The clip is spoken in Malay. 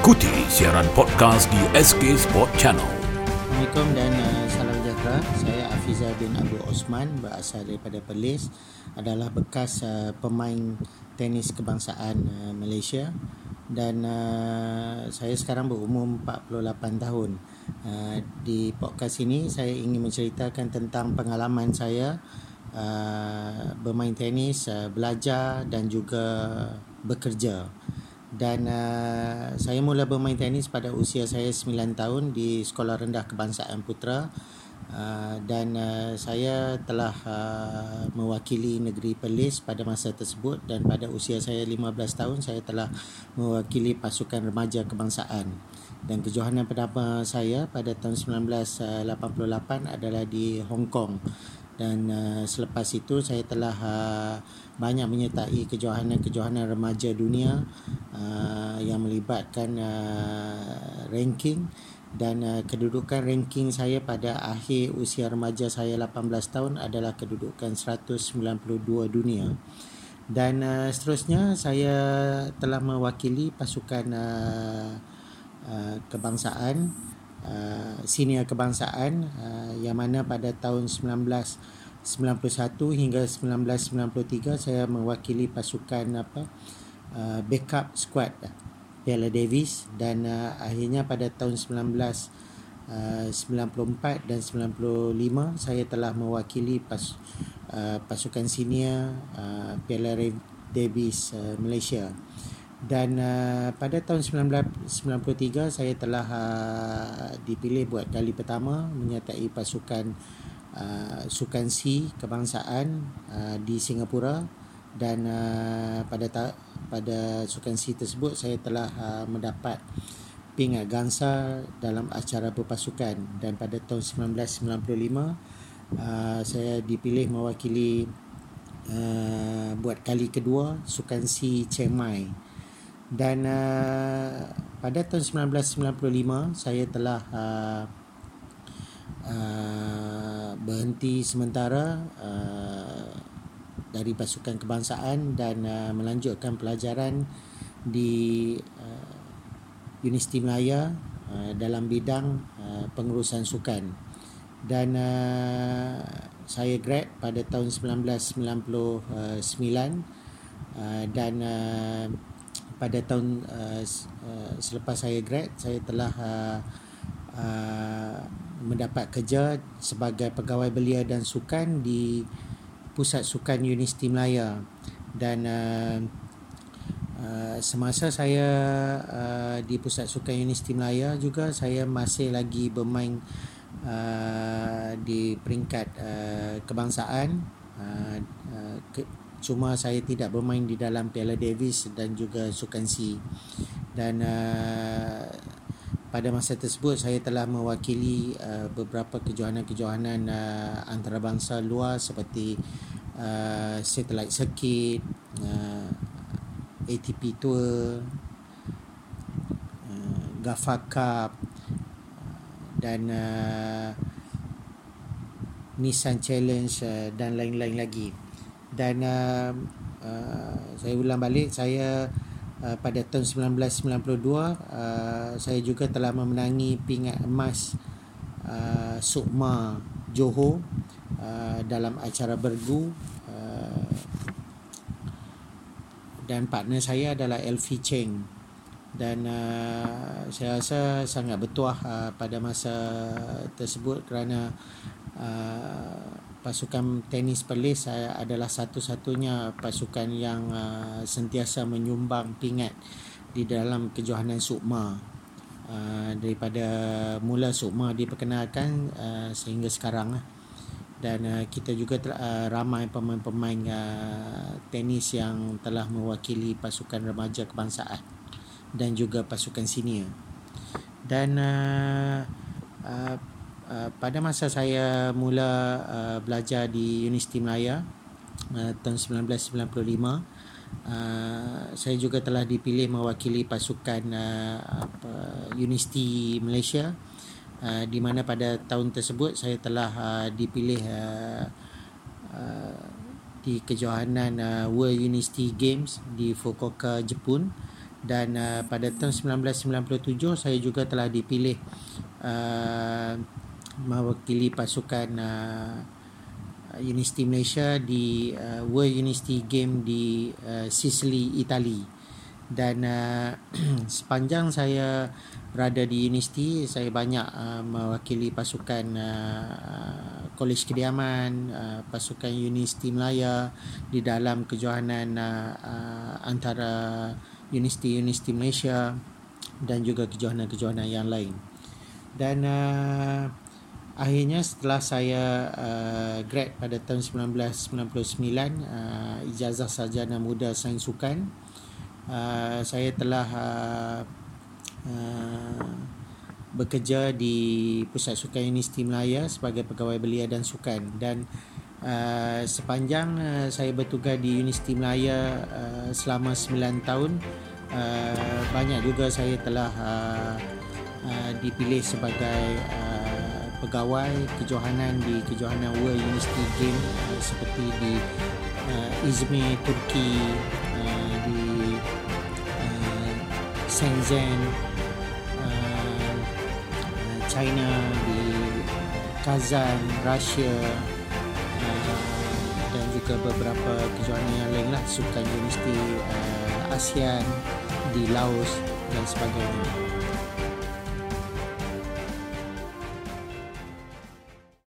Ikuti siaran podcast di SK Sport Channel. Assalamualaikum dan uh, salam sejahtera. Saya Afizah bin Abu Osman berasal daripada Perlis adalah bekas uh, pemain tenis kebangsaan uh, Malaysia dan uh, saya sekarang berumur 48 tahun. Uh, di podcast ini saya ingin menceritakan tentang pengalaman saya uh, bermain tenis, uh, belajar dan juga bekerja dan uh, saya mula bermain tenis pada usia saya 9 tahun di Sekolah Rendah Kebangsaan Putra. Uh, dan uh, saya telah uh, mewakili negeri Perlis pada masa tersebut. Dan pada usia saya 15 tahun saya telah mewakili pasukan remaja kebangsaan. Dan kejohanan pertama saya pada tahun 1988 adalah di Hong Kong dan uh, selepas itu saya telah uh, banyak menyertai kejohanan-kejohanan remaja dunia uh, yang melibatkan uh, ranking. Dan uh, kedudukan ranking saya pada akhir usia remaja saya 18 tahun adalah kedudukan 192 dunia. Dan uh, seterusnya saya telah mewakili pasukan uh, uh, kebangsaan Uh, senior kebangsaan uh, yang mana pada tahun 1991 hingga 1993 saya mewakili pasukan apa uh, backup squad uh, Piala Davis dan uh, akhirnya pada tahun 1994 uh, dan 95 saya telah mewakili pas, uh, pasukan senior uh, Piala Davis uh, Malaysia dan uh, pada tahun 1993 saya telah uh, dipilih buat kali pertama menyertai pasukan uh, Sukan C kebangsaan uh, di Singapura. Dan uh, pada ta- pada Sukan C tersebut saya telah uh, mendapat pingat gangsa dalam acara berpasukan. Dan pada tahun 1995 uh, saya dipilih mewakili uh, buat kali kedua Sukan C Chiang Mai dan uh, pada tahun 1995 saya telah uh, uh, berhenti sementara uh, dari pasukan kebangsaan dan uh, melanjutkan pelajaran di uh, Universiti Melaya uh, dalam bidang uh, pengurusan sukan. Dan uh, saya grad pada tahun 1999 uh, dan uh, pada tahun uh, uh, selepas saya grad saya telah uh, uh, mendapat kerja sebagai pegawai belia dan sukan di pusat sukan Universiti Melaya. Dan uh, uh, semasa saya uh, di pusat sukan Universiti Melaya juga saya masih lagi bermain uh, di peringkat uh, kebangsaan uh, uh, ke, cuma saya tidak bermain di dalam Piala Davis dan juga Sukan C. Dan uh, pada masa tersebut saya telah mewakili uh, beberapa kejohanan-kejohanan uh, antarabangsa luar seperti uh, Satellite Circuit uh, ATP Tour uh, GAFA Cup dan uh, Nissan Challenge uh, dan lain-lain lagi dan uh, uh, saya ulang balik saya uh, pada tahun 1992 uh, saya juga telah memenangi pingat emas uh, Sukma Johor uh, dalam acara bergu uh, dan partner saya adalah Elfie Cheng. Dan uh, saya rasa sangat bertuah uh, pada masa tersebut kerana uh, pasukan tenis Perlis saya adalah satu-satunya pasukan yang uh, sentiasa menyumbang pingat di dalam kejohanan Sukma. Uh, daripada mula Sukma diperkenalkan uh, sehingga sekarang dan uh, kita juga uh, ramai pemain-pemain uh, tenis yang telah mewakili pasukan remaja kebangsaan dan juga pasukan senior. Dan uh, uh, Uh, pada masa saya mula uh, belajar di Universiti Melaya uh, tahun 1995 uh, saya juga telah dipilih mewakili pasukan uh, apa Universiti Malaysia uh, di mana pada tahun tersebut saya telah uh, dipilih uh, uh, di kejohanan uh, World University Games di Fukuoka Jepun. Dan uh, pada tahun 1997 saya juga telah dipilih uh, mewakili pasukan uh, Universiti Malaysia di uh, World University Game di uh, Sicily, Itali. Dan uh, sepanjang saya berada di universiti, saya banyak uh, mewakili pasukan uh, Kolej Kediaman, uh, pasukan Universiti Melaya di dalam kejohanan uh, uh, antara Universiti-Universiti Malaysia dan juga kejohanan-kejohanan yang lain. Dan uh, akhirnya setelah saya uh, grad pada tahun 1999 uh, ijazah sarjana muda sains sukan uh, saya telah uh, uh, bekerja di Pusat Sukan Universiti Melaya sebagai pegawai belia dan sukan. Dan uh, sepanjang uh, saya bertugas di Universiti Melaya uh, selama 9 tahun uh, banyak juga saya telah uh, uh, dipilih sebagai uh, pegawai kejohanan di kejohanan World University Game uh, seperti di uh, Izmir, Turki, uh, di uh, Shenzhen, uh, China, di Kazan, Russia uh, dan juga beberapa kejohanan yang lain lah sukan Universiti uh, ASEAN di Laos dan sebagainya.